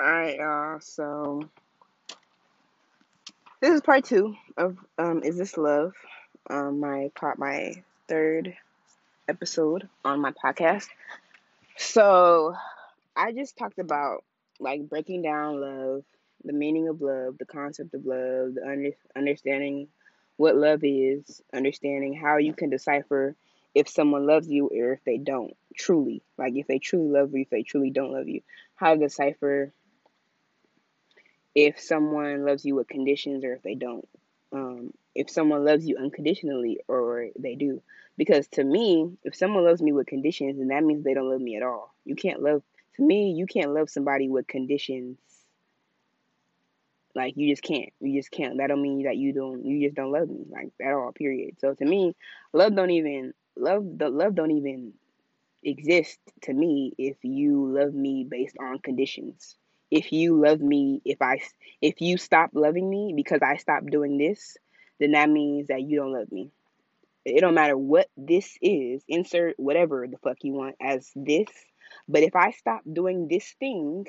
Alright, y'all. So this is part two of um Is This Love? Um my part my third episode on my podcast. So I just talked about like breaking down love, the meaning of love, the concept of love, the under, understanding what love is, understanding how you can decipher if someone loves you or if they don't truly. Like if they truly love you, if they truly don't love you. How to decipher if someone loves you with conditions or if they don't. Um, if someone loves you unconditionally or they do. Because to me, if someone loves me with conditions, then that means they don't love me at all. You can't love, to me, you can't love somebody with conditions. Like you just can't. You just can't. That don't mean that you don't. You just don't love me like at all. Period. So to me, love don't even love. The love don't even exist to me if you love me based on conditions if you love me if i if you stop loving me because i stop doing this then that means that you don't love me. It don't matter what this is insert whatever the fuck you want as this but if i stop doing this thing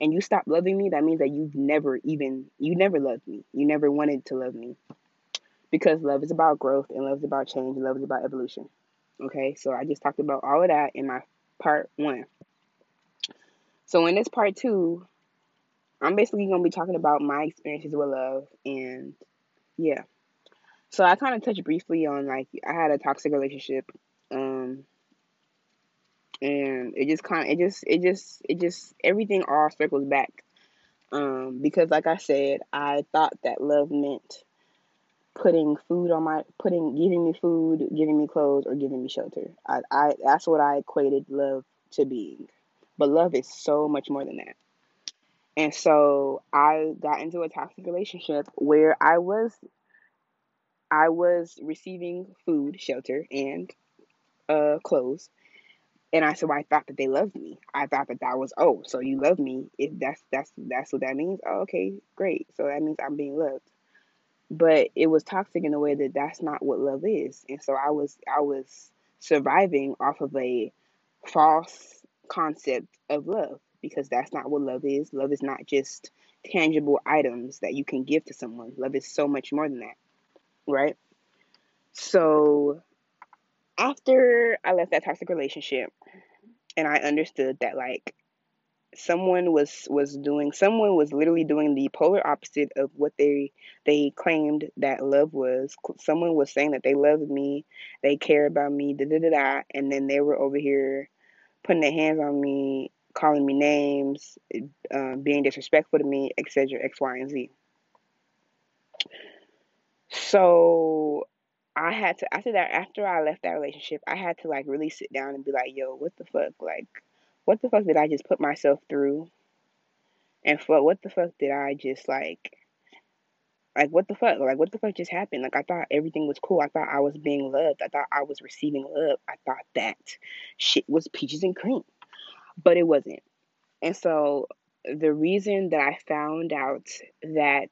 and you stop loving me that means that you've never even you never loved me. You never wanted to love me. Because love is about growth and love is about change and love is about evolution. Okay so i just talked about all of that in my part one. So in this part two I'm basically gonna be talking about my experiences with love and yeah. So I kind of touched briefly on like I had a toxic relationship, um, and it just kind of it just it just it just everything all circles back, um, because like I said, I thought that love meant putting food on my putting giving me food, giving me clothes, or giving me shelter. I I that's what I equated love to being, but love is so much more than that. And so I got into a toxic relationship where I was I was receiving food, shelter, and uh clothes. And I well, I thought that they loved me. I thought that that was, oh, so you love me. If that's that's that's what that means. Oh, okay, great. So that means I'm being loved. But it was toxic in a way that that's not what love is. And so I was I was surviving off of a false concept of love because that's not what love is. Love is not just tangible items that you can give to someone. Love is so much more than that, right? So after I left that toxic relationship and I understood that like someone was was doing someone was literally doing the polar opposite of what they they claimed that love was someone was saying that they loved me they care about me da da da da and then they were over here putting their hands on me calling me names, uh, being disrespectful to me, etc., X, Y, and Z. So I had to after that after I left that relationship, I had to like really sit down and be like, yo, what the fuck? Like, what the fuck did I just put myself through? And what the fuck did I just like like what the fuck? Like what the fuck just happened? Like I thought everything was cool. I thought I was being loved. I thought I was receiving love. I thought that shit was peaches and cream but it wasn't. And so the reason that I found out that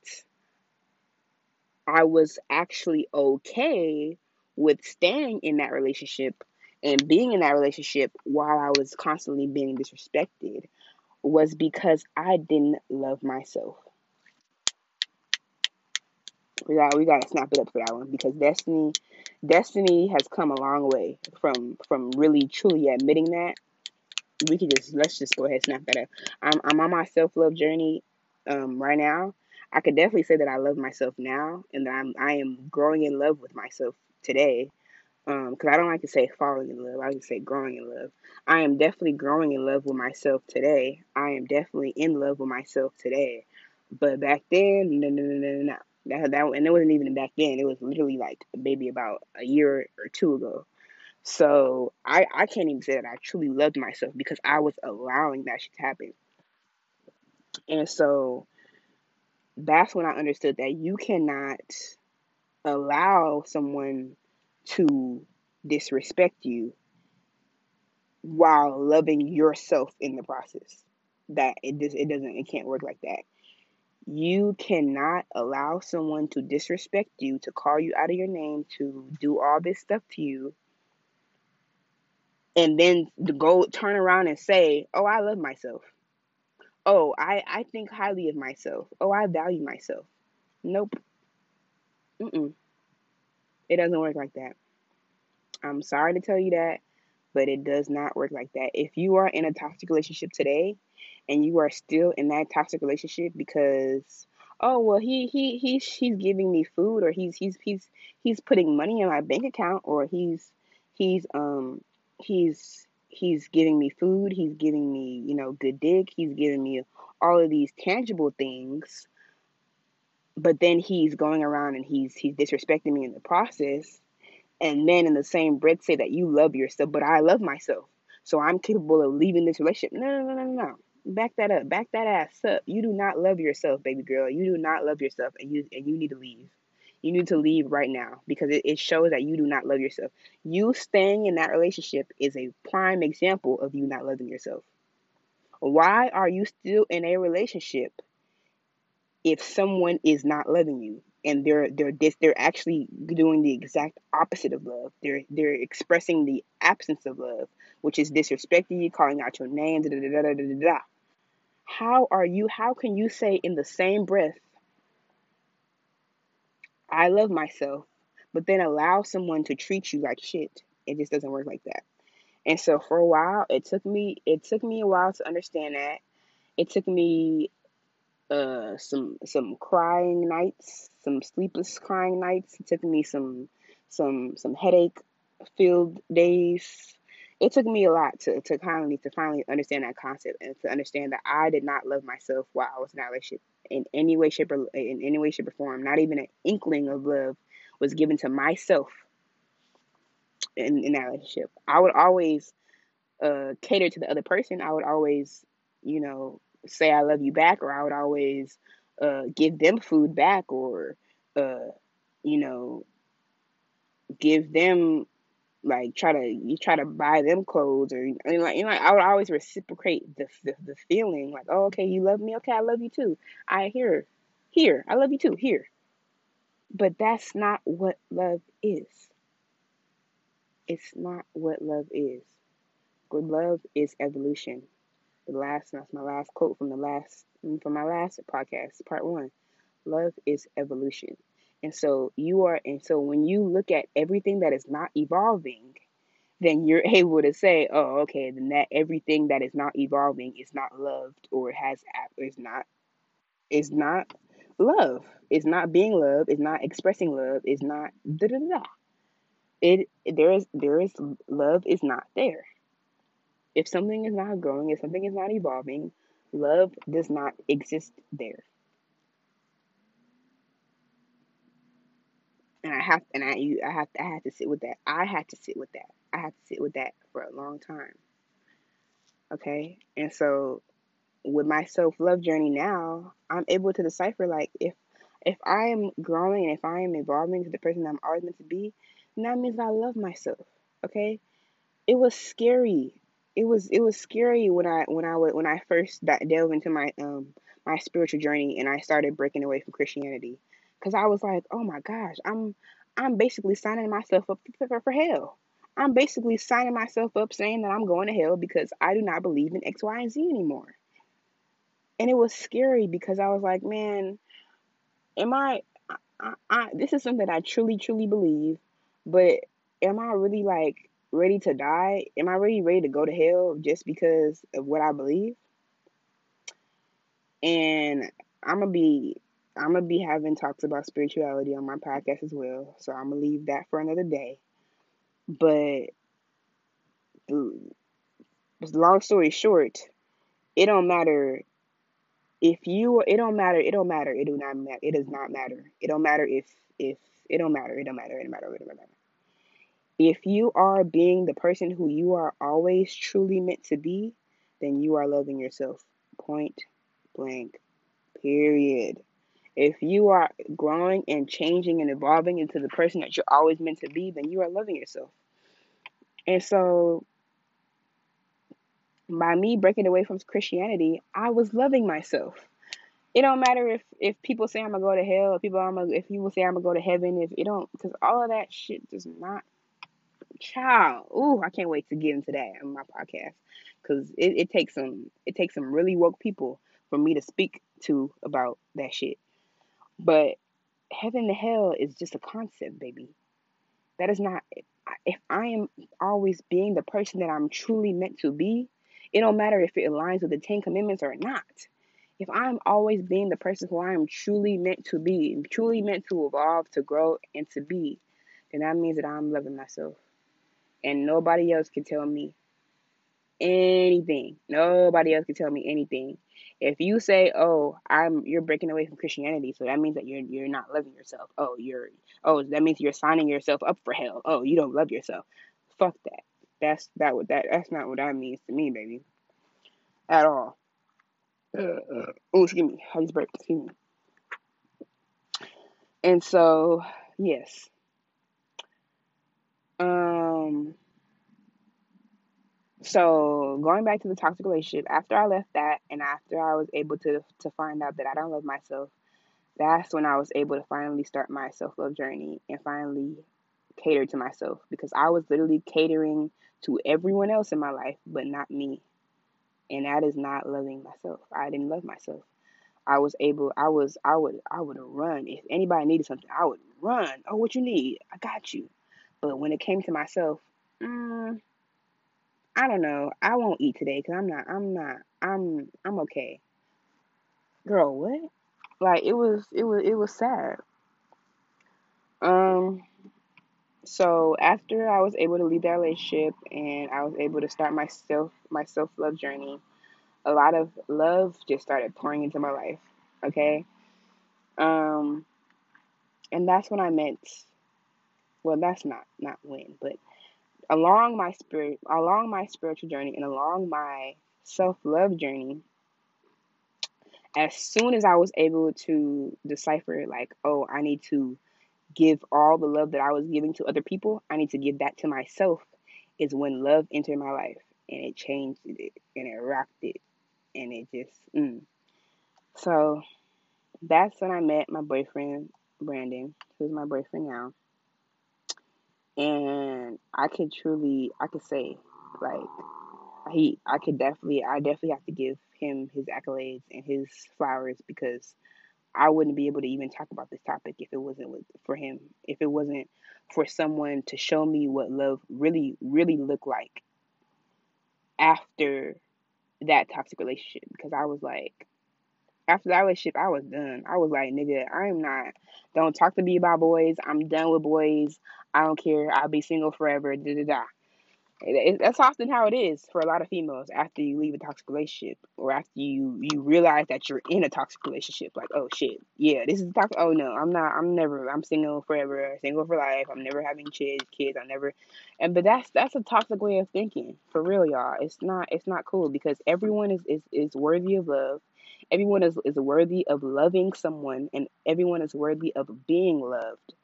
I was actually okay with staying in that relationship and being in that relationship while I was constantly being disrespected was because I didn't love myself. We got we gotta snap it up for that one because destiny destiny has come a long way from from really truly admitting that we could just let's just go ahead and snap that up. I'm I'm on my self love journey um, right now. I could definitely say that I love myself now, and that I'm I am growing in love with myself today. Because um, I don't like to say falling in love, I like to say growing in love. I am definitely growing in love with myself today. I am definitely in love with myself today. But back then, no, no, no, no, no. That, that and it wasn't even back then. It was literally like maybe about a year or two ago. So I, I can't even say that I truly loved myself because I was allowing that shit to happen. And so that's when I understood that you cannot allow someone to disrespect you while loving yourself in the process. That it just it doesn't it can't work like that. You cannot allow someone to disrespect you, to call you out of your name, to do all this stuff to you and then to go turn around and say, "Oh, I love myself." oh, I, I think highly of myself. Oh, I value myself. Nope. Mm-mm. It doesn't work like that. I'm sorry to tell you that, but it does not work like that. If you are in a toxic relationship today and you are still in that toxic relationship because oh well he he he's he's giving me food or he's he's he's he's putting money in my bank account or he's he's um he's he's giving me food, he's giving me, you know, good dick, he's giving me all of these tangible things, but then he's going around and he's he's disrespecting me in the process, and then in the same breath say that you love yourself, but I love myself. So I'm capable of leaving this relationship. No, no, no, no, no. Back that up. Back that ass up. You do not love yourself, baby girl. You do not love yourself and you and you need to leave. You need to leave right now because it, it shows that you do not love yourself. You staying in that relationship is a prime example of you not loving yourself. Why are you still in a relationship if someone is not loving you and they're they're dis, they're actually doing the exact opposite of love. They're they're expressing the absence of love, which is disrespecting you, calling out your name, da da da da da da. da. How are you? How can you say in the same breath I love myself, but then allow someone to treat you like shit. It just doesn't work like that. And so for a while, it took me it took me a while to understand that. It took me uh some some crying nights, some sleepless crying nights. It took me some some some headache filled days. It took me a lot to, to finally to finally understand that concept and to understand that I did not love myself while I was in that relationship in any way, shape, or in any way, shape, or form. Not even an inkling of love was given to myself in, in that relationship. I would always uh, cater to the other person. I would always, you know, say I love you back, or I would always uh, give them food back, or uh, you know, give them like try to you try to buy them clothes or mean, like you know I would always reciprocate the, the the feeling like oh okay you love me? Okay I love you too. I hear here I love you too here. But that's not what love is. It's not what love is. Good love is evolution. The last that's my last quote from the last from my last podcast part one. Love is evolution and so you are, and so when you look at everything that is not evolving, then you're able to say, oh, okay, then that everything that is not evolving is not loved or has is not is not love. It's not being love. It's not expressing love. It's not da da da. It there is there is love is not there. If something is not growing, if something is not evolving, love does not exist there. And I have and I you I have to, I had to sit with that. I had to sit with that. I had to sit with that for a long time. Okay, and so with my self love journey now, I'm able to decipher like if if I am growing and if I am evolving to the person I'm always meant to be, then that means I love myself. Okay, it was scary. It was it was scary when I when I when I first delved into my um my spiritual journey and I started breaking away from Christianity because I was like, oh my gosh, I'm I'm basically signing myself up for, for hell. I'm basically signing myself up saying that I'm going to hell because I do not believe in X, Y, and Z anymore. And it was scary because I was like, man, am I, I, I this is something I truly, truly believe, but am I really like ready to die? Am I really ready to go to hell just because of what I believe? And I'm gonna be I'm gonna be having talks about spirituality on my podcast as well, so I'm gonna leave that for another day. But long story short, it don't matter if you. It don't matter. It don't matter. It do not matter. It does not matter. It don't matter if if it don't matter. It don't matter. It don't matter. It don't matter. If you are being the person who you are always truly meant to be, then you are loving yourself. Point blank. Period. If you are growing and changing and evolving into the person that you're always meant to be, then you are loving yourself. And so by me breaking away from Christianity, I was loving myself. It don't matter if if people say I'm gonna go to hell, if people I'm gonna, if people say I'm gonna go to heaven, if it don't, because all of that shit does not. Child, ooh, I can't wait to get into that on my podcast, because it, it takes some it takes some really woke people for me to speak to about that shit. But heaven to hell is just a concept, baby. That is not if I am always being the person that I'm truly meant to be, it don't matter if it aligns with the Ten Commandments or not. If I'm always being the person who I am truly meant to be, truly meant to evolve, to grow, and to be, then that means that I'm loving myself. And nobody else can tell me anything. Nobody else can tell me anything. If you say, "Oh, I'm," you're breaking away from Christianity, so that means that you're you're not loving yourself. Oh, you're oh, that means you're signing yourself up for hell. Oh, you don't love yourself. Fuck that. That's that what that that's not what that means to me, baby. At all. Uh, uh, oh, excuse me. I just burped. Excuse me. And so, yes. Um so going back to the toxic relationship, after I left that and after I was able to to find out that I don't love myself, that's when I was able to finally start my self love journey and finally cater to myself because I was literally catering to everyone else in my life but not me. And that is not loving myself. I didn't love myself. I was able I was I would I would run. If anybody needed something, I would run. Oh what you need? I got you. But when it came to myself, mm, I don't know. I won't eat today because I'm not. I'm not. I'm. I'm okay. Girl, what? Like it was. It was. It was sad. Um. So after I was able to leave that relationship and I was able to start my self my self love journey, a lot of love just started pouring into my life. Okay. Um. And that's when I met. Well, that's not not when, but along my spirit, along my spiritual journey, and along my self love journey, as soon as I was able to decipher, like, oh, I need to give all the love that I was giving to other people, I need to give that to myself, is when love entered my life and it changed it and it rocked it and it just, mm. So that's when I met my boyfriend, Brandon, who's my boyfriend now and I could truly, I could say, like, he, I could definitely, I definitely have to give him his accolades and his flowers because I wouldn't be able to even talk about this topic if it wasn't with, for him, if it wasn't for someone to show me what love really, really looked like after that toxic relationship. Because I was like, after that relationship, I was done. I was like, nigga, I am not. Don't talk to me about boys. I'm done with boys. I don't care. I'll be single forever. Da da da. That's often how it is for a lot of females after you leave a toxic relationship or after you you realize that you're in a toxic relationship. Like, oh shit, yeah, this is toxic. Oh no, I'm not. I'm never. I'm single forever. Single for life. I'm never having kids. Kids. I'm never. And but that's that's a toxic way of thinking for real, y'all. It's not. It's not cool because everyone is is is worthy of love. Everyone is is worthy of loving someone, and everyone is worthy of being loved.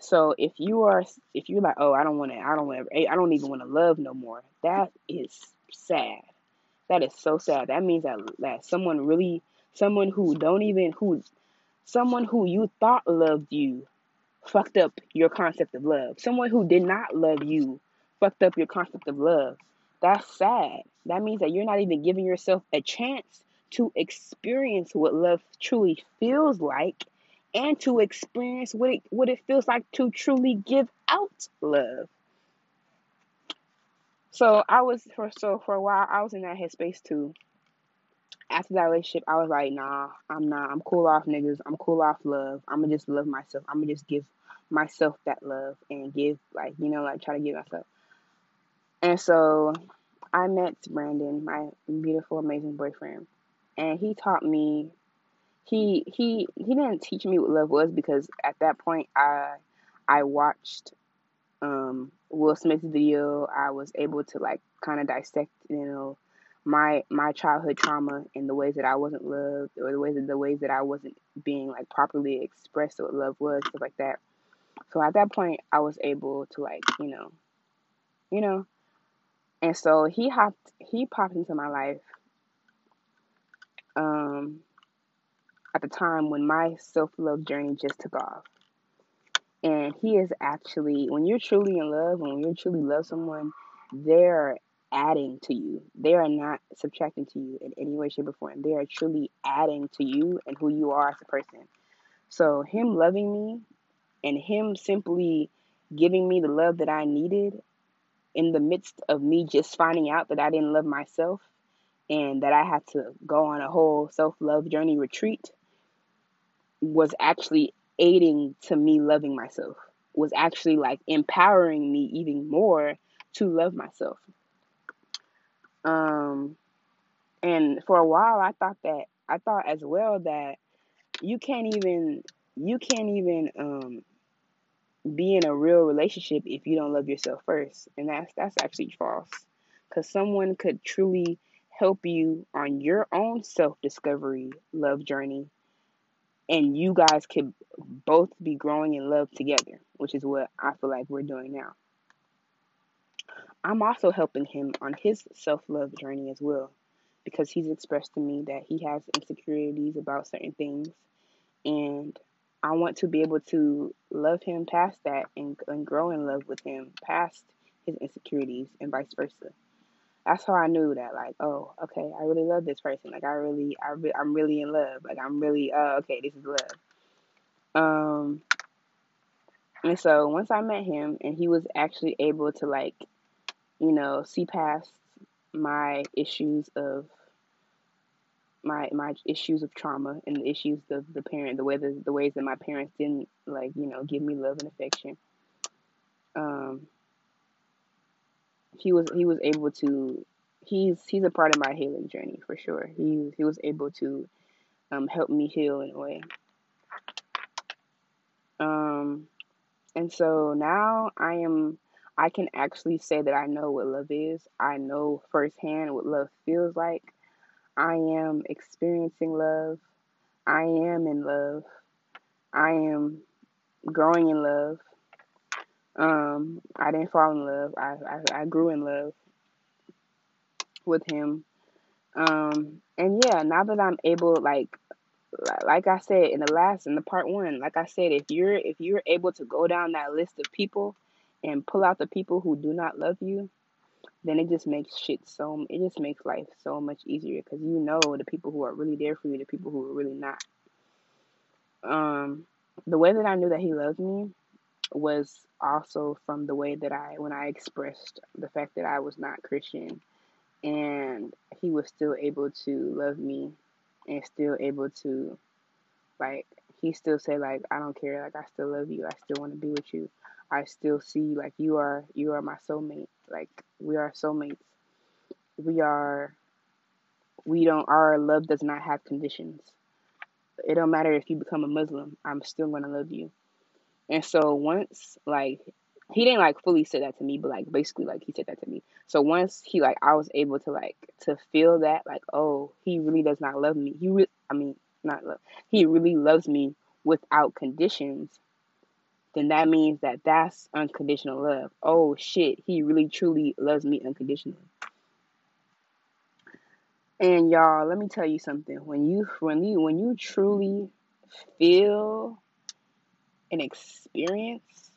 So if you are, if you're like, oh, I don't want to, I don't want I don't even want to love no more. That is sad. That is so sad. That means that that someone really, someone who don't even who, someone who you thought loved you, fucked up your concept of love. Someone who did not love you, fucked up your concept of love. That's sad. That means that you're not even giving yourself a chance to experience what love truly feels like and to experience what it, what it feels like to truly give out love. So I was for so for a while I was in that headspace too. After that relationship, I was like, nah, I'm not. I'm cool off niggas. I'm cool off love. I'm gonna just love myself. I'm gonna just give myself that love and give like you know like try to give myself. And so I met Brandon, my beautiful, amazing boyfriend, and he taught me he he he didn't teach me what love was because at that point I I watched um Will Smith's video. I was able to like kind of dissect, you know, my my childhood trauma and the ways that I wasn't loved or the ways that the ways that I wasn't being like properly expressed what love was, stuff like that. So at that point I was able to like, you know, you know. And so he hopped he popped into my life um at the time when my self love journey just took off. And he is actually, when you're truly in love, when you truly love someone, they're adding to you. They are not subtracting to you in any way, shape, or form. They are truly adding to you and who you are as a person. So, him loving me and him simply giving me the love that I needed in the midst of me just finding out that I didn't love myself and that I had to go on a whole self love journey retreat was actually aiding to me loving myself, was actually like empowering me even more to love myself. Um, and for a while, I thought that I thought as well that you can't even you can't even um be in a real relationship if you don't love yourself first, and that's that's actually false. Because someone could truly help you on your own self discovery love journey, and you guys could both be growing in love together, which is what I feel like we're doing now. I'm also helping him on his self love journey as well because he's expressed to me that he has insecurities about certain things and I want to be able to love him past that and, and grow in love with him past his insecurities and vice versa. That's how I knew that, like, oh, okay, I really love this person. Like, I really, I re- I'm really in love. Like, I'm really, uh, okay, this is love. Um, and so once I met him, and he was actually able to like, you know, see past my issues of my my issues of trauma and the issues of the parent, the way the, the ways that my parents didn't like, you know, give me love and affection. Um, he was he was able to he's he's a part of my healing journey for sure. He he was able to um, help me heal in a way. Um, and so now I am I can actually say that I know what love is. I know firsthand what love feels like. I am experiencing love. I am in love. I am growing in love. Um, I didn't fall in love. I, I, I grew in love with him. Um, and yeah, now that I'm able, like, like I said in the last in the part one, like I said, if you're if you're able to go down that list of people and pull out the people who do not love you, then it just makes shit so it just makes life so much easier because you know the people who are really there for you, the people who are really not. Um, the way that I knew that he loved me was also from the way that I when I expressed the fact that I was not Christian and he was still able to love me and still able to like he still said like I don't care like I still love you I still want to be with you I still see like you are you are my soulmate. Like we are soulmates. We are we don't our love does not have conditions. It don't matter if you become a Muslim, I'm still gonna love you. And so once like he didn't like fully say that to me, but like basically like he said that to me. So once he like I was able to like to feel that like oh he really does not love me. He re- I mean not love. He really loves me without conditions then that means that that's unconditional love. Oh shit, he really truly loves me unconditionally. And y'all, let me tell you something. When you when you when you truly feel and experience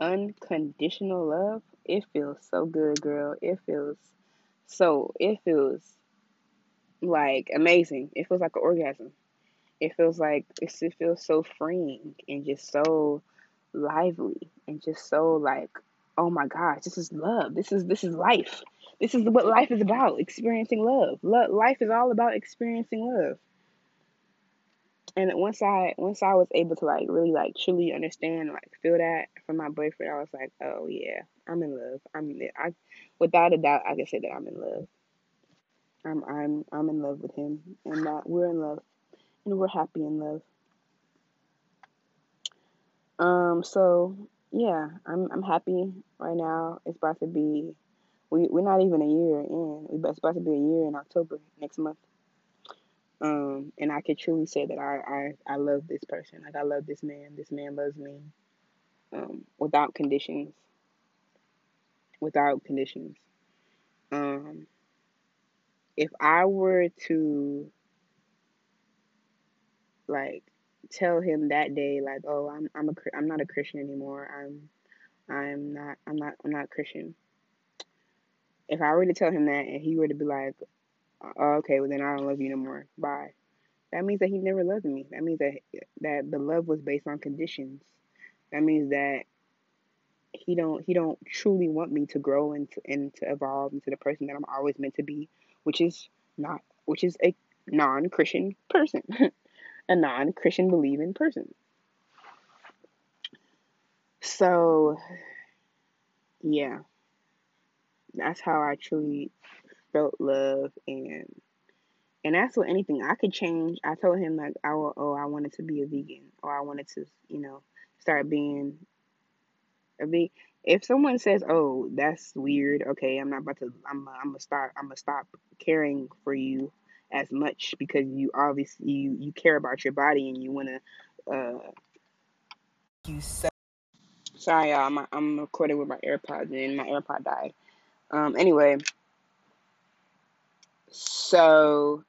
unconditional love, it feels so good, girl. It feels so it feels like amazing. It feels like an orgasm. It feels like it feels so freeing and just so lively and just so like, oh my gosh, this is love. This is this is life. This is what life is about, experiencing love. Lo- life is all about experiencing love. And once I once I was able to like really like truly understand like feel that from my boyfriend, I was like, oh yeah, I'm in love. I'm I without a doubt I can say that I'm in love. I'm I'm I'm in love with him and that we're in love and we're happy in love. Um, so yeah, I'm I'm happy right now. It's about to be we we're not even a year in. It's about to be a year in October next month. Um, and I can truly say that I, I I love this person. Like I love this man. This man loves me. Um, without conditions. Without conditions. Um, if I were to like tell him that day like oh i'm i'm a i'm not a christian anymore i'm i'm not i'm not i'm not christian If I were to tell him that and he were to be like, Oh, okay, well then I don't love you no more. Bye. That means that he never loved me. That means that that the love was based on conditions. That means that he don't he don't truly want me to grow and to, and to evolve into the person that I'm always meant to be, which is not which is a non-Christian person, a non-Christian believing person. So, yeah, that's how I truly felt love and and that's what anything I could change. I told him like I will, oh I wanted to be a vegan or I wanted to you know start being a vegan. If someone says oh that's weird, okay I'm not about to I'm I'm gonna stop I'm gonna stop caring for you as much because you obviously you you care about your body and you want to uh you so sorry y'all I'm, I'm recording with my AirPods and my AirPod died. Um anyway, so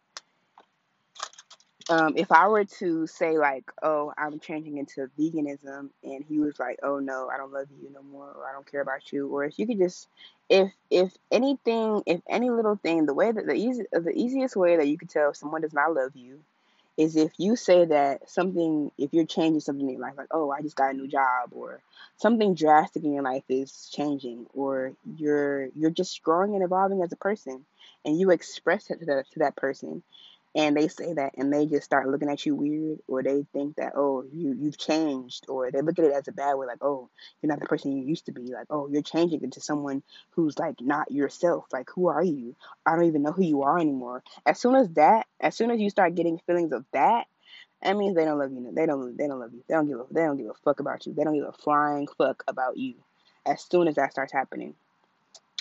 um, if I were to say like, oh, I'm changing into veganism, and he was like, oh no, I don't love you no more, or I don't care about you, or if you could just, if if anything, if any little thing, the way that the easy, the easiest way that you could tell if someone does not love you, is if you say that something, if you're changing something in your life, like, oh, I just got a new job, or something drastic in your life is changing, or you're you're just growing and evolving as a person, and you express it to that to that person and they say that and they just start looking at you weird or they think that oh you you've changed or they look at it as a bad way like oh you're not the person you used to be like oh you're changing into someone who's like not yourself like who are you? I don't even know who you are anymore. As soon as that as soon as you start getting feelings of that that means they don't love you they don't they don't love you they don't give a they don't give a fuck about you they don't give a flying fuck about you as soon as that starts happening.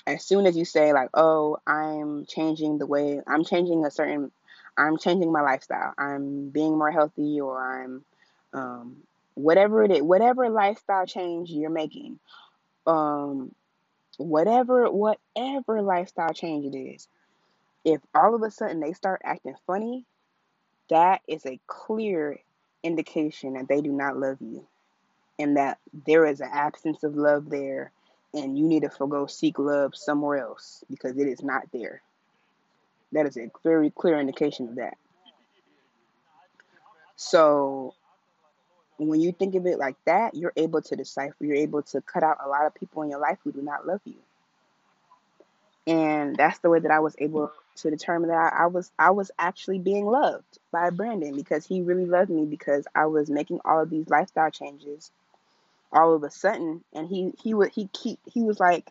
As soon as you say like oh i'm changing the way i'm changing a certain i'm changing my lifestyle i'm being more healthy or i'm um, whatever it is whatever lifestyle change you're making um, whatever whatever lifestyle change it is if all of a sudden they start acting funny that is a clear indication that they do not love you and that there is an absence of love there and you need to go seek love somewhere else because it is not there. That is a very clear indication of that. So when you think of it like that, you're able to decipher, you're able to cut out a lot of people in your life who do not love you. And that's the way that I was able to determine that I, was I was actually being loved by Brandon because he really loved me because I was making all of these lifestyle changes all of a sudden and he he would he keep he was like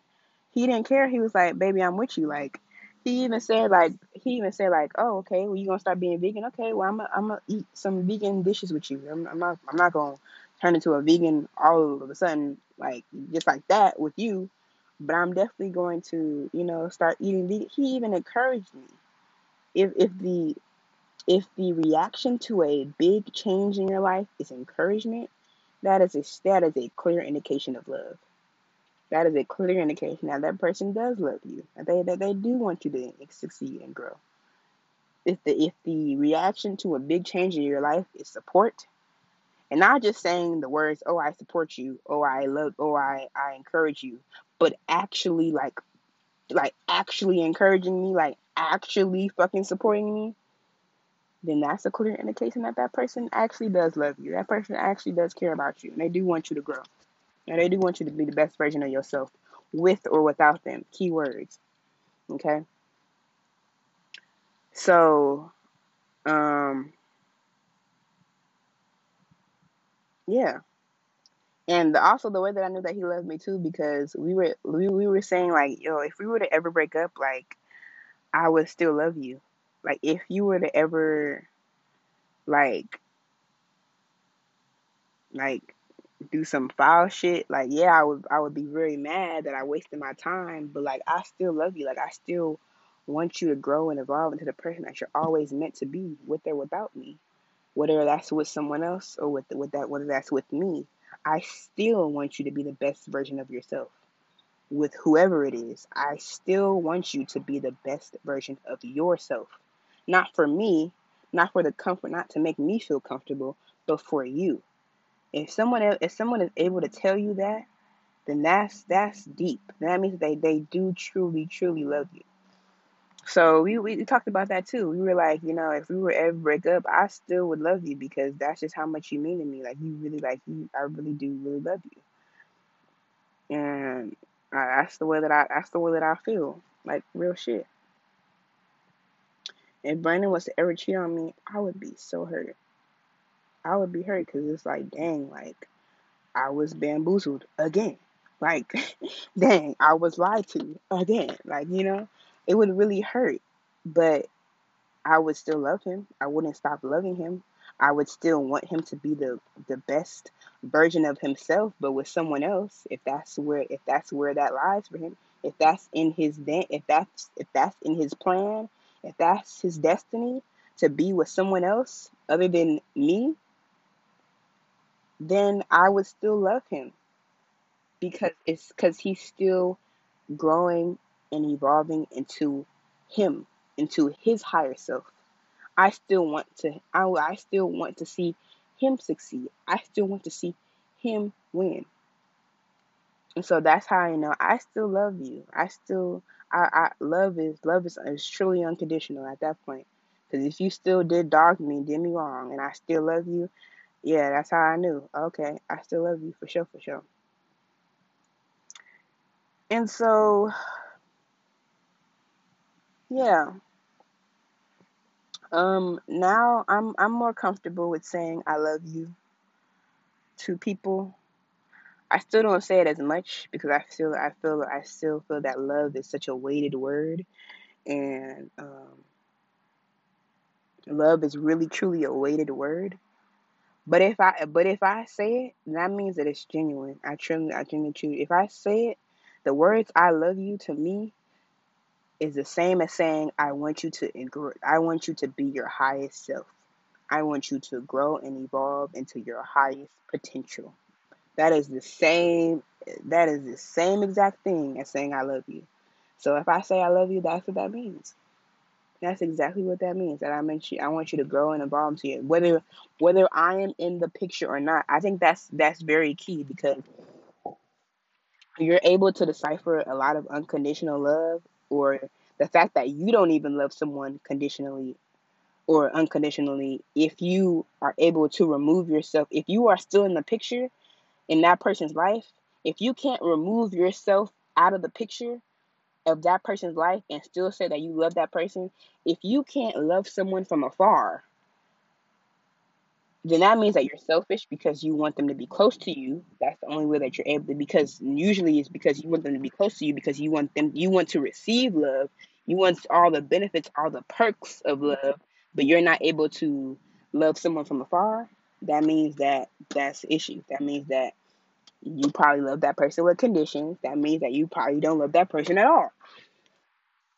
he didn't care he was like baby i'm with you like he even said like he even said like oh okay well you gonna start being vegan? Okay well i'm gonna I'm gonna eat some vegan dishes with you. I'm, I'm not i'm not gonna turn into a vegan all of a sudden like just like that with you. But i'm definitely going to you know start eating vegan. He even encouraged me. If if the if the reaction to a big change in your life is encouragement that is a that is a clear indication of love. That is a clear indication that that person does love you. That they that they do want you to succeed and grow. If the if the reaction to a big change in your life is support, and not just saying the words, "Oh, I support you," "Oh, I love," "Oh, I I encourage you," but actually like like actually encouraging me, like actually fucking supporting me, then that's a clear indication that that person actually does love you. That person actually does care about you, and they do want you to grow. And they do want you to be the best version of yourself, with or without them. Keywords. Okay. So, um, yeah. And also the way that I knew that he loved me too, because we were we, we were saying like, yo, if we were to ever break up, like, I would still love you. Like, if you were to ever like like do some foul shit, like yeah, I would I would be very mad that I wasted my time, but like I still love you. Like I still want you to grow and evolve into the person that you're always meant to be, with or without me. Whether that's with someone else or with with that whether that's with me, I still want you to be the best version of yourself. With whoever it is, I still want you to be the best version of yourself. Not for me, not for the comfort, not to make me feel comfortable, but for you. If someone if someone is able to tell you that, then that's that's deep. That means they they do truly truly love you. So we, we talked about that too. We were like, you know, if we were ever break up, I still would love you because that's just how much you mean to me. Like you really like you. I really do really love you, and I, that's the way that I that's the way that I feel. Like real shit. If Brandon was to ever cheat on me, I would be so hurt. I would be hurt because it's like, dang, like I was bamboozled again. Like, dang, I was lied to again. Like, you know, it would really hurt. But I would still love him. I wouldn't stop loving him. I would still want him to be the the best version of himself, but with someone else. If that's where if that's where that lies for him, if that's in his de- if that's if that's in his plan, if that's his destiny to be with someone else other than me, then I would still love him because it's because he's still growing and evolving into him, into his higher self. I still want to I, I still want to see him succeed. I still want to see him win. And so that's how I know I still love you. I still I, I love is love is, is truly unconditional at that point. Because if you still did dog me, did me wrong, and I still love you, yeah, that's how I knew. Okay, I still love you for sure, for sure. And so, yeah. Um, now I'm I'm more comfortable with saying I love you to people. I still don't say it as much because I feel I feel I still feel that love is such a weighted word, and um, love is really truly a weighted word. But if I but if I say it, that means that it's genuine. I truly I genuinely. If I say it, the words "I love you" to me is the same as saying I want you to I want you to be your highest self. I want you to grow and evolve into your highest potential. That is the same that is the same exact thing as saying I love you. So if I say I love you, that's what that means. That's exactly what that means. That I meant you I want you to grow and evolve to it. Whether whether I am in the picture or not. I think that's that's very key because you're able to decipher a lot of unconditional love or the fact that you don't even love someone conditionally or unconditionally if you are able to remove yourself if you are still in the picture in that person's life if you can't remove yourself out of the picture of that person's life and still say that you love that person if you can't love someone from afar then that means that you're selfish because you want them to be close to you. That's the only way that you're able to because usually it's because you want them to be close to you because you want them you want to receive love. You want all the benefits, all the perks of love, but you're not able to love someone from afar. That means that that's the issue. That means that you probably love that person with conditions. That means that you probably don't love that person at all.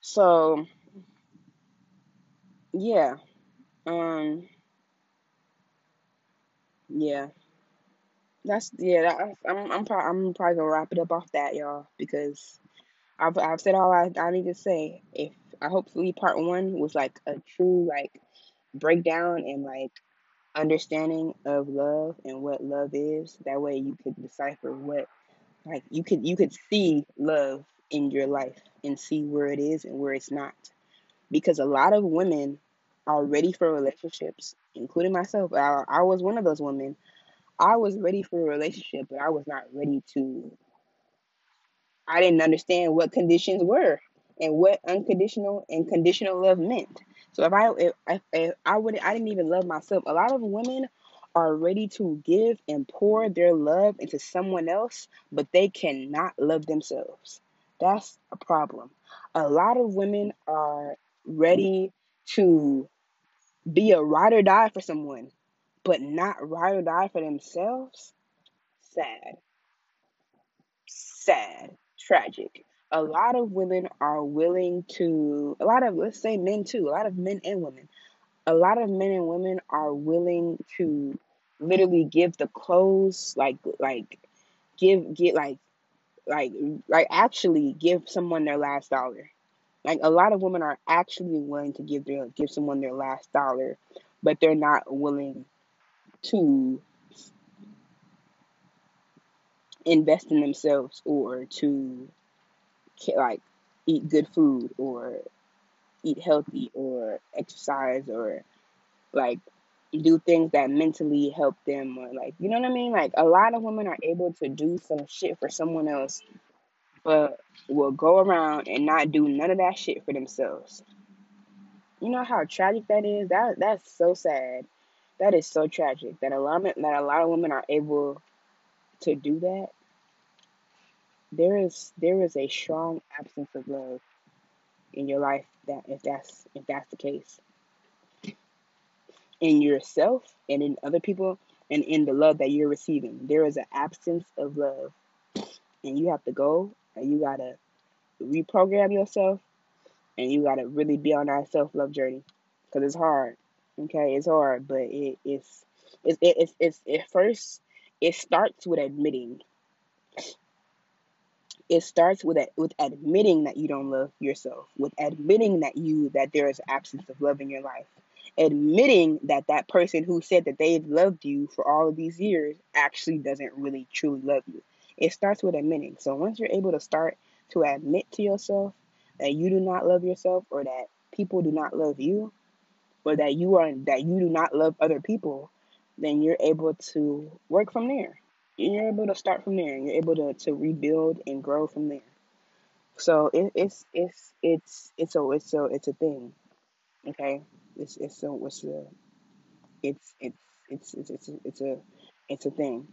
So yeah. Um yeah. That's yeah. That, I'm I'm probably I'm probably gonna wrap it up off that, y'all, because I've I've said all I, I need to say. If I hopefully part one was like a true like breakdown and like understanding of love and what love is. That way you could decipher what like you could you could see love in your life and see where it is and where it's not. Because a lot of women are ready for relationships, including myself. I, I was one of those women I was ready for a relationship, but I was not ready to. I didn't understand what conditions were and what unconditional and conditional love meant. So if I if, if, if I would I didn't even love myself. A lot of women are ready to give and pour their love into someone else, but they cannot love themselves. That's a problem. A lot of women are ready to be a ride or die for someone, but not ride or die for themselves, sad, sad, tragic. A lot of women are willing to, a lot of, let's say men too, a lot of men and women, a lot of men and women are willing to literally give the clothes, like, like, give, get like, like, like actually give someone their last dollar. Like a lot of women are actually willing to give their give someone their last dollar, but they're not willing to invest in themselves or to like eat good food or eat healthy or exercise or like do things that mentally help them or like you know what I mean? Like a lot of women are able to do some shit for someone else but will go around and not do none of that shit for themselves. You know how tragic that is? That that's so sad. That is so tragic that a lot of, that a lot of women are able to do that. There is there is a strong absence of love in your life that if that's if that's the case. In yourself and in other people and in the love that you're receiving. There is an absence of love. And you have to go and you got to reprogram yourself and you got to really be on that self-love journey. Because it's hard okay? It's hard but it, it's it's it's it's it first it starts with admitting it starts with a, with admitting that you don't love yourself with admitting that you that there is absence of love in your life. Admitting that that person who said that they've loved you for all of these years actually doesn't really truly love you. It starts with admitting. So once you're able to start to admit to yourself that you do not love yourself or that people do not love you or that you are that you do not love other people then you're able to work from there you're able to start from there. And you're able to, to rebuild and grow from there. So it, it's it's it's it's a it's a it's a thing okay? It's it's a it's a it's it's it's it's it's a, it's a it's a thing.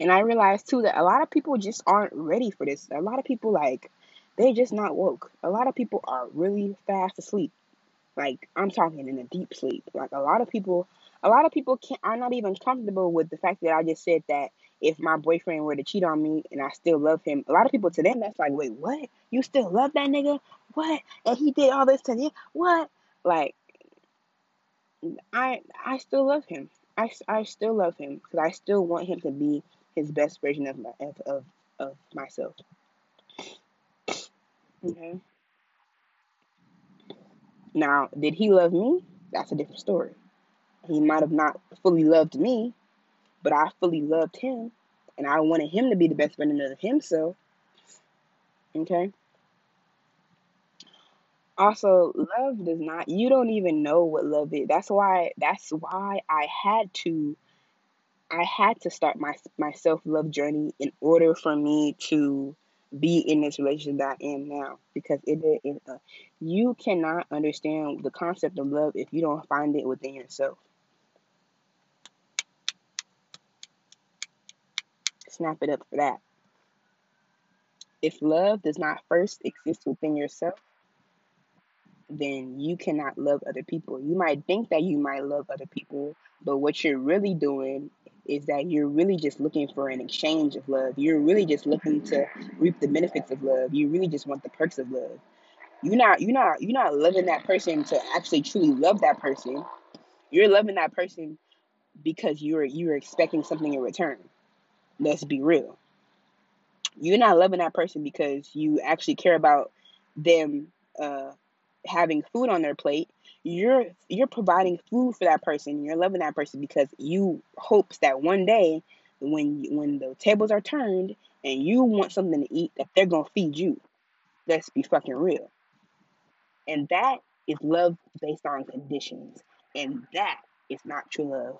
And i realized too that a lot of people just aren't ready for this. A lot of people like they're just not woke. A lot of people are really fast asleep. Like I'm talking in a deep sleep. Like a lot of people, a lot of people can't. are not even comfortable with the fact that I just said that if my boyfriend were to cheat on me and I still love him, a lot of people to them that's like, wait, what? You still love that nigga? What? And he did all this to you? What? Like, I I still love him. I, I still love him because I still want him to be his best version of my of of, of myself. Okay. Now, did he love me? That's a different story. He might have not fully loved me, but I fully loved him, and I wanted him to be the best version of himself. Okay. Also, love does not. You don't even know what love is. That's why. That's why I had to. I had to start my my self love journey in order for me to be in this relationship that I am now because it, it uh, you cannot understand the concept of love if you don't find it within yourself. Snap it up for that. If love does not first exist within yourself, then you cannot love other people. You might think that you might love other people, but what you're really doing is that you're really just looking for an exchange of love. You're really just looking to reap the benefits of love. You really just want the perks of love. You're not you're not you're not loving that person to actually truly love that person. You're loving that person because you're you're expecting something in return. Let's be real. You're not loving that person because you actually care about them uh, having food on their plate. You're you're providing food for that person. You're loving that person because you hopes that one day when when the tables are turned and you want something to eat that they're gonna feed you. Let's be fucking real. And that is love based on conditions. And that is not true love.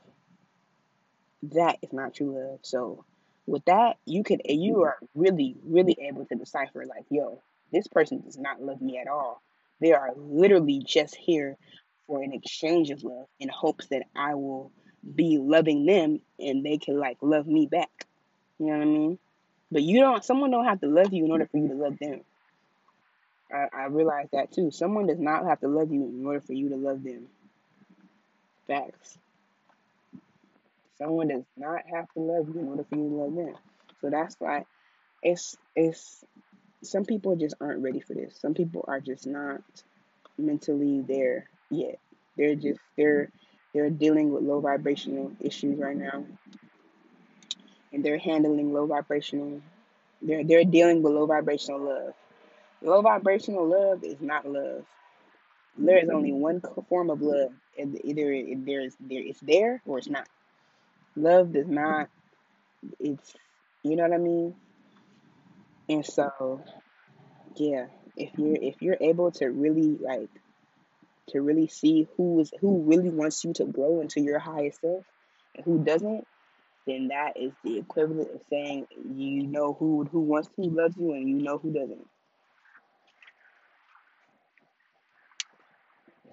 That is not true love. So with that you can you mm-hmm. are really really able to decipher like yo this person does not love me at all they are literally just here for an exchange of love in hopes that I will be loving them and they can like love me back. You know what I mean? But you don't someone don't have to love you in order for you to love them. I, I realize that too. Someone does not have to love you in order for you to love them. Facts. Someone does not have to love you in order for you to love them. So that's why it's it's some people just aren't ready for this. Some people are just not mentally there yet. They're just they're they're dealing with low vibrational issues right now. And they're handling low vibrational they're they're dealing with low vibrational love. Low vibrational love is not love. There is only one form of love. and Either there's there it's there or it's not. Love does not it's You know what I mean? And so, yeah, if you're if you're able to really like to really see who is who really wants you to grow into your highest self and who doesn't, then that is the equivalent of saying you know who who wants who loves you and you know who doesn't.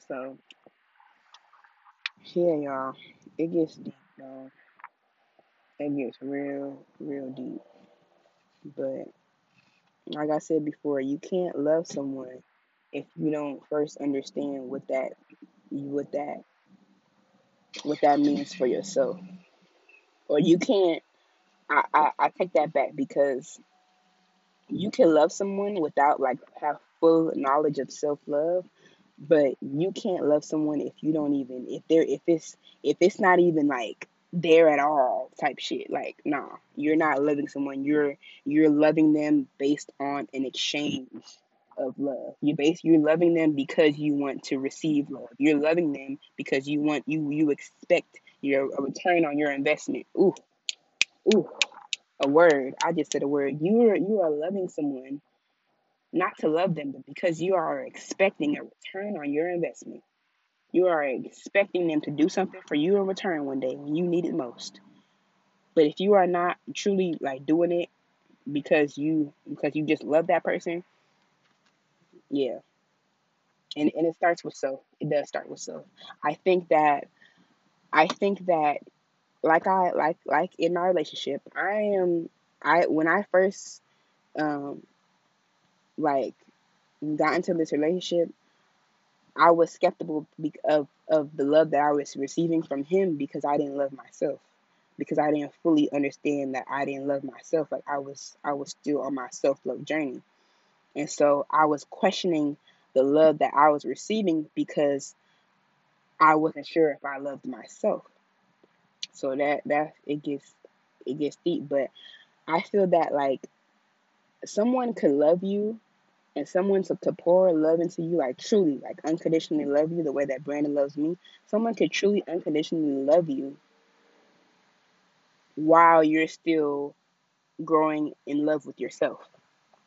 So yeah, y'all, it gets deep, y'all. It gets real, real deep. But like I said before, you can't love someone if you don't first understand what that what that what that means for yourself. Or you can't I, I, I take that back because you can love someone without like have full knowledge of self love, but you can't love someone if you don't even if they're if it's if it's not even like there at all type shit. Like, nah, you're not loving someone. You're you're loving them based on an exchange of love. You base you're loving them because you want to receive love. You're loving them because you want you you expect your a return on your investment. Ooh, ooh, a word. I just said a word. You are you are loving someone not to love them, but because you are expecting a return on your investment. You are expecting them to do something for you in return one day when you need it most. But if you are not truly like doing it because you because you just love that person, yeah. And and it starts with self. It does start with self. I think that I think that like I like like in my relationship, I am I when I first um like got into this relationship, I was skeptical of of the love that I was receiving from him because I didn't love myself. Because I didn't fully understand that I didn't love myself. Like I was I was still on my self love journey. And so I was questioning the love that I was receiving because I wasn't sure if I loved myself. So that that it gets it gets deep. But I feel that like someone could love you and someone to, to pour love into you, like truly, like unconditionally love you the way that Brandon loves me, someone could truly unconditionally love you while you're still growing in love with yourself,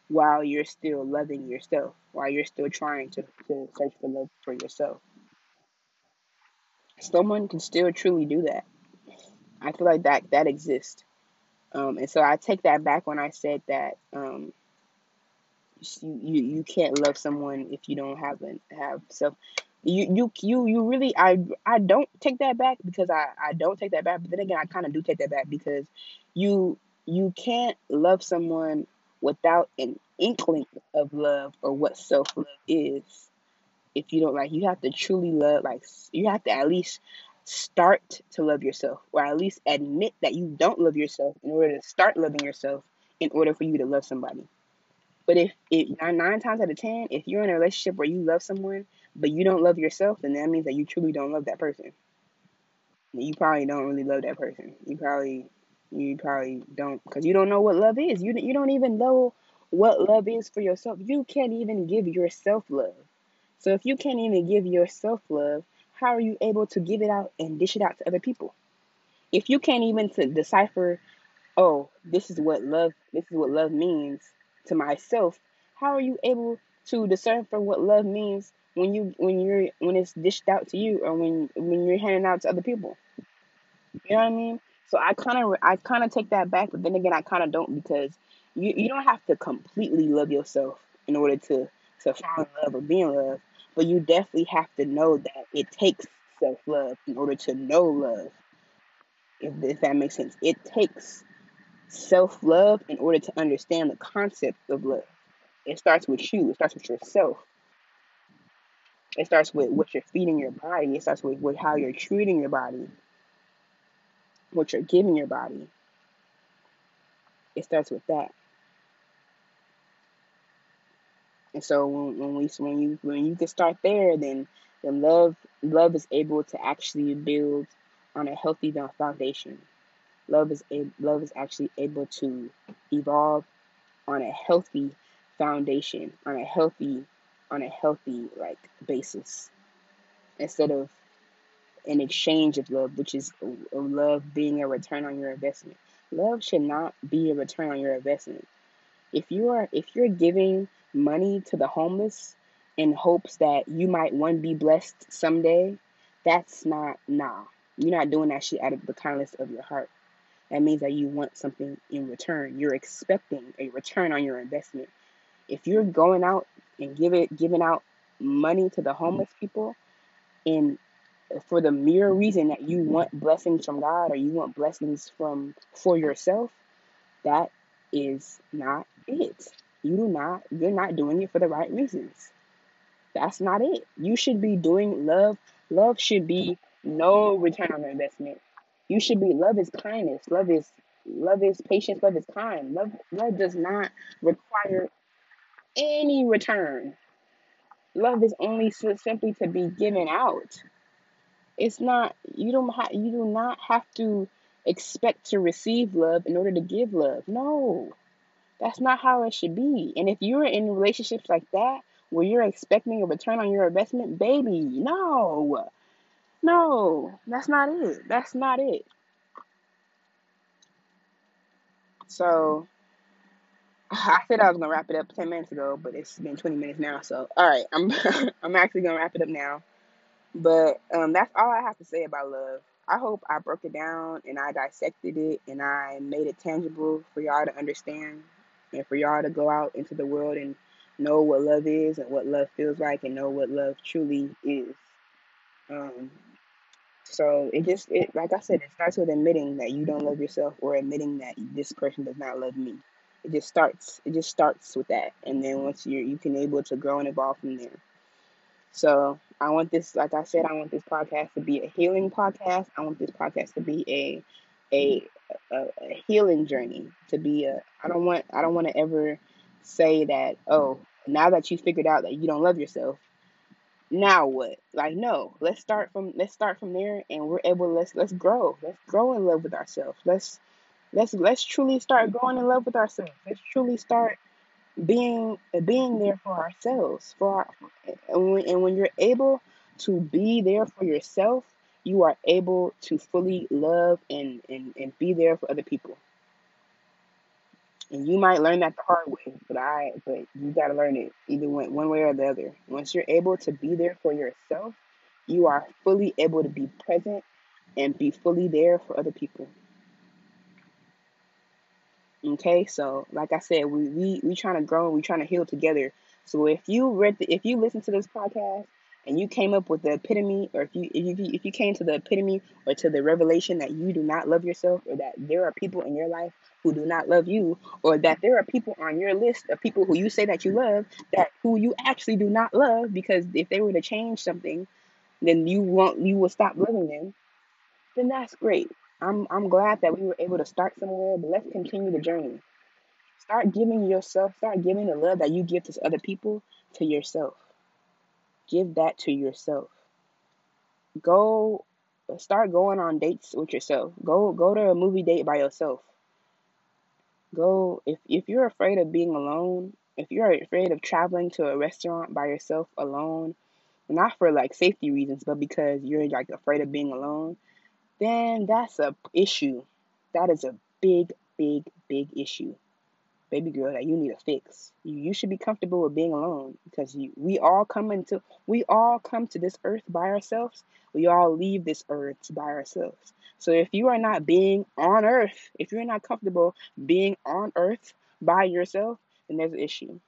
while you're still loving yourself, while you're still trying to, to search for love for yourself. Someone can still truly do that. I feel like that that exists. Um, and so I take that back when I said that um, you, you you can't love someone if you don't have an, have self you you you you really I I don't take that back because I I don't take that back but then again I kind of do take that back because you you can't love someone without an inkling of love or what self love is if you don't like you have to truly love like you have to at least start to love yourself or at least admit that you don't love yourself in order to start loving yourself in order for you to love somebody but if it nine times out of ten, if you're in a relationship where you love someone but you don't love yourself, then that means that you truly don't love that person. You probably don't really love that person. You probably you probably don't because you don't know what love is. You you don't even know what love is for yourself. You can't even give yourself love. So if you can't even give yourself love, how are you able to give it out and dish it out to other people? If you can't even to decipher, oh, this is what love this is what love means to myself, how are you able to discern for what love means when you when you're when it's dished out to you or when when you're handing out to other people? You know what I mean? So I kind of I kind of take that back, but then again I kind of don't because you you don't have to completely love yourself in order to to in love or be in love, but you definitely have to know that it takes self love in order to know love. If, if that makes sense, it takes self love in order to understand the concept of love. It starts with you. It starts with yourself. It starts with what you're feeding your body. It starts with, with how you're treating your body, what you're giving your body. It starts with that. And so when, we when you when you can start there, then then love love is able to actually build on a healthy foundation. Love is a, love is actually able to evolve on a healthy foundation, on a healthy on a healthy like basis instead of an exchange of love, which is uh, love being a return on your investment. Love should not be a return on your investment. If you are if you're giving money to the homeless in hopes that you might one be blessed someday, that's not nah. You're not doing that shit out of the kindness of your heart. That means that you want something in return. You're expecting a return on your investment. If you're going out and give it giving out money to the homeless people in for the mere reason that you want blessings from God or you want blessings from for yourself, that is not it. You do not you're not doing it for the right reasons. That's not it. You should be doing love. Love should be no return on investment. You should be love is kindness. Love is love is patience. Love is kind. Love love does not require any return. Love is only simply to be given out. It's not you don't have you do not have to expect to receive love in order to give love. No. That's not how it should be. And if you're in relationships like that where you're expecting a return on your investment, baby, no. No, that's not it. That's not it. So I said I was gonna wrap it up ten minutes ago, but it's been twenty minutes now. So all right, I'm I'm actually gonna wrap it up now. But um, that's all I have to say about love. I hope I broke it down and I dissected it and I made it tangible for y'all to understand and for y'all to go out into the world and know what love is and what love feels like and know what love truly is. Um, so it just it like I said, it starts with admitting that you don't love yourself or admitting that this person does not love me. It just starts. It just starts with that, and then once you're you can able to grow and evolve from there. So I want this, like I said, I want this podcast to be a healing podcast. I want this podcast to be a a a, a healing journey. To be a I don't want I don't want to ever say that oh now that you figured out that you don't love yourself now what? Like no let's start from let's start from there and we're able let's let's grow. Let's grow in love with ourselves. Let's let's let's truly start growing in love with ourselves. Let's truly start being being there for ourselves for our, and, when, and when you're able to be there for yourself you are able to fully love and, and, and be there for other people and you might learn that the hard way but i but you got to learn it either one, one way or the other once you're able to be there for yourself you are fully able to be present and be fully there for other people Okay, so like I said, we we we trying to grow, and we trying to heal together. So if you read, the, if you listen to this podcast and you came up with the epitome, or if you if you if you came to the epitome or to the revelation that you do not love yourself, or that there are people in your life who do not love you, or that there are people on your list of people who you say that you love that who you actually do not love, because if they were to change something, then you won't you will stop loving them. Then that's great. I'm I'm glad that we were able to start somewhere, but let's continue the journey. Start giving yourself, start giving the love that you give to other people to yourself. Give that to yourself. Go start going on dates with yourself. Go go to a movie date by yourself. Go if if you're afraid of being alone, if you're afraid of traveling to a restaurant by yourself alone, not for like safety reasons, but because you're like afraid of being alone, then that's a issue. That is a big, big, big issue, baby girl. That you need a fix. You, you should be comfortable with being alone because you, we all come into we all come to this earth by ourselves. We all leave this earth by ourselves. So if you are not being on earth, if you're not comfortable being on earth by yourself, then there's an issue.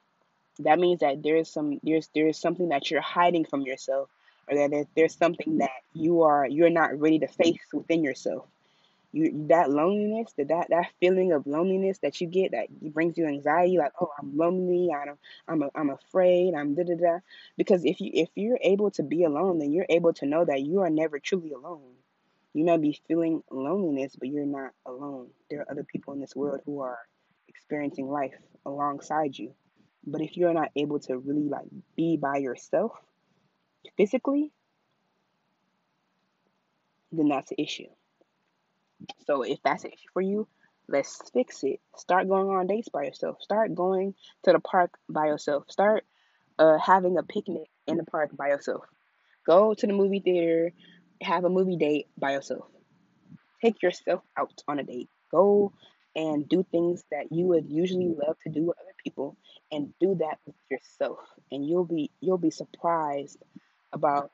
That means that there is some there's there is something that you're hiding from yourself or that there's something that you are you're not ready to face within yourself. You that loneliness that that, that feeling of loneliness that you get that brings you anxiety like oh i'm lonely i'm i'm, a, I'm afraid i'm da da da. Because if you if you're able to be alone then you're able to know that you are never truly alone you may be feeling loneliness but you're not alone there are other people in this world who are experiencing life alongside you but if you're not able to really like be by yourself physically, then that's an issue. So if that's an issue for you, let's fix it. Start going on dates by yourself. Start going to the park by yourself. Start uh, having a picnic in the park by yourself. Go to the movie theater, have a movie date by yourself. Take yourself out on a date. Go and do things that you would usually love to do with other people and do that with yourself. And you'll be you'll be surprised about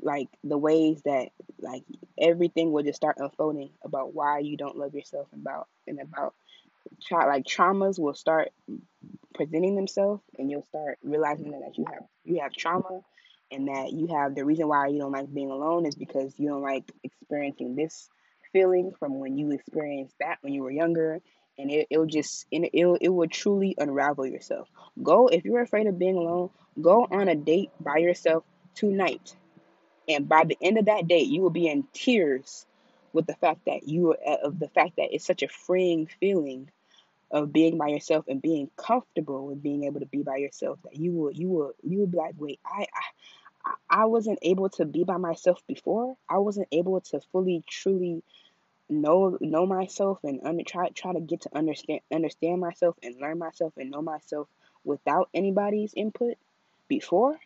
like the ways that like everything will just start unfolding about why you don't love yourself and about and about tra- like traumas will start presenting themselves and you'll start realizing that you have you have trauma and that you have the reason why you don't like being alone is because you don't like experiencing this feeling from when you experienced that when you were younger. And it, it'll just it, it'll, it will truly unravel yourself. Go if you're afraid of being alone go on a date by yourself tonight. And by the end of that date you will be in tears with the fact that you uh, of the fact that it's such a freeing feeling of being by yourself and being comfortable with being able to be by yourself that you will you will you will be like wait I, I I wasn't able to be by myself before. I wasn't able to fully truly know know myself and under, try try to get to understand understand myself and learn myself and know myself without anybody's input before.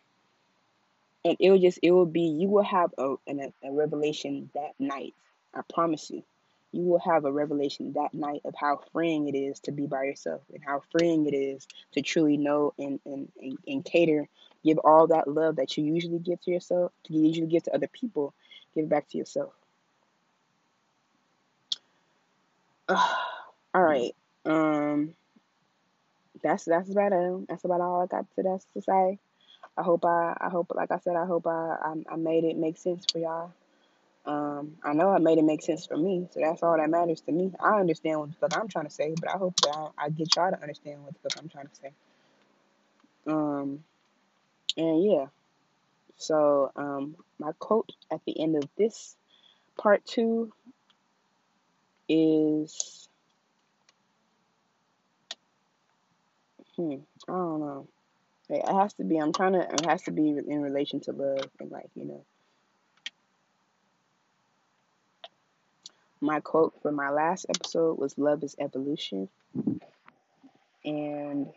And it will just it will be you will have a, an, a revelation that night i promise you. You will have a revelation that night of how freeing it is to be by yourself and how freeing it is to truly know and and, and, and cater give all that love that you usually give to yourself you usually give to other people give back to yourself all right um that's that's about it that's about all i got to that's to say I hope I, I hope, like I said, I hope I, I, I made it make sense for y'all. Um, I know I made it make sense for me, so that's all that matters to me. I understand what the fuck I'm trying to say, but I hope that I, I get y'all to understand what the fuck I'm trying to say. Um, and yeah, so um, my quote at the end of this part two is, hmm, I don't know. It has to be. I'm trying to. It has to be in relation to love and like you know. My quote for my last episode was "Love is evolution," and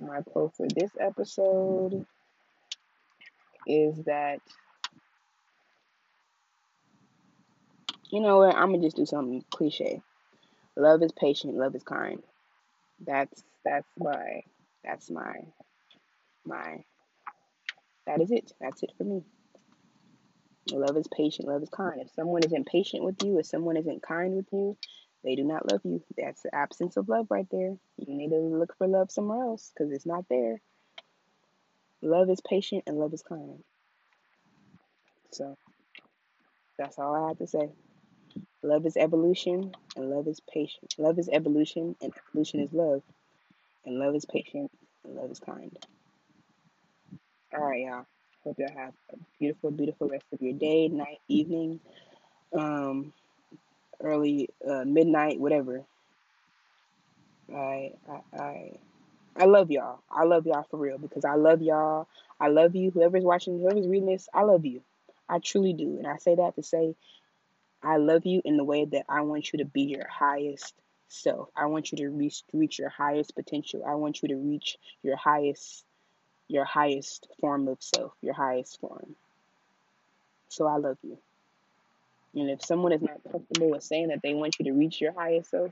my quote for this episode is that you know what? I'm gonna just do something cliche. Love is patient. Love is kind. That's that's my that's my my that is it. That's it for me. Love is patient. Love is kind. If someone isn't patient with you, if someone isn't kind with you, they do not love you. That's the absence of love right there. You need to look for love somewhere else because it's not there. Love is patient and love is kind. So that's all I have to say. Love is evolution and love is patient. Love is evolution and evolution is love. And love is patient and love is kind. All right, y'all. Hope y'all have a beautiful, beautiful rest of your day, night, evening, um, early, uh, midnight, whatever. I, I, I, I love y'all. I love y'all for real because I love y'all. I love you. Whoever's watching, whoever's reading this, I love you. I truly do. And I say that to say I love you in the way that I want you to be your highest self. I want you to reach reach your highest potential. I want you to reach your highest your highest form of self, your highest form. So I love you. And if someone is not comfortable with saying that they want you to reach your highest self,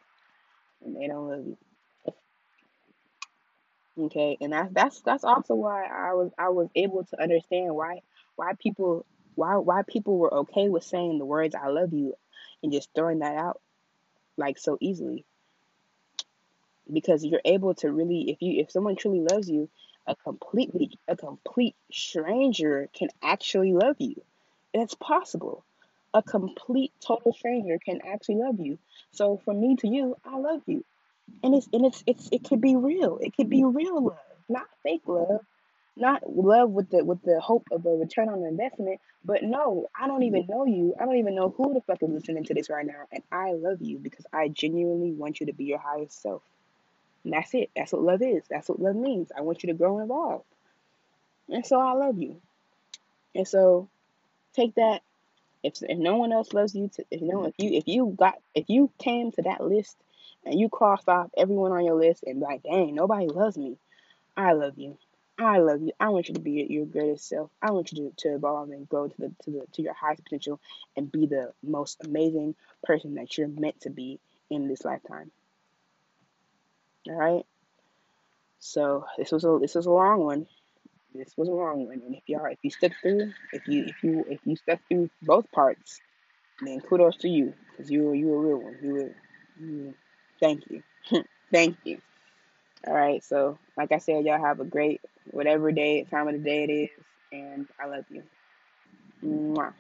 then they don't love you. Okay, and that's that's that's also why I was I was able to understand why why people why why people were okay with saying the words I love you and just throwing that out like so easily. Because you're able to really if you if someone truly loves you a completely a complete stranger can actually love you. And it's possible a complete total stranger can actually love you so from me to you i love you and it's and it's it's it could be real it could be real love not fake love not love with the with the hope of a return on investment but no i don't even know you i don't even know who the fuck is listening to this right now and i love you because i genuinely want you to be your highest self and that's it. That's what love is. That's what love means. I want you to grow and evolve. And so I love you. And so take that. If, if no one else loves you, to, if you know if you mm-hmm. if you got if you came to that list and you crossed off everyone on your list and like, dang, nobody loves me. I love you. I love you. I want you to be your greatest self. I want you to, to evolve and grow to the to the to your highest potential and be the most amazing person that you're meant to be in this lifetime. All right. So this was a this was a long one. This was a long one, and if y'all if you stuck through, if you if you if you stuck through both parts, then kudos to you because you were you were a real one. You were you. Thank you, thank you. All right. So like I said, y'all have a great whatever day time of the day it is, and I love you. Mwah.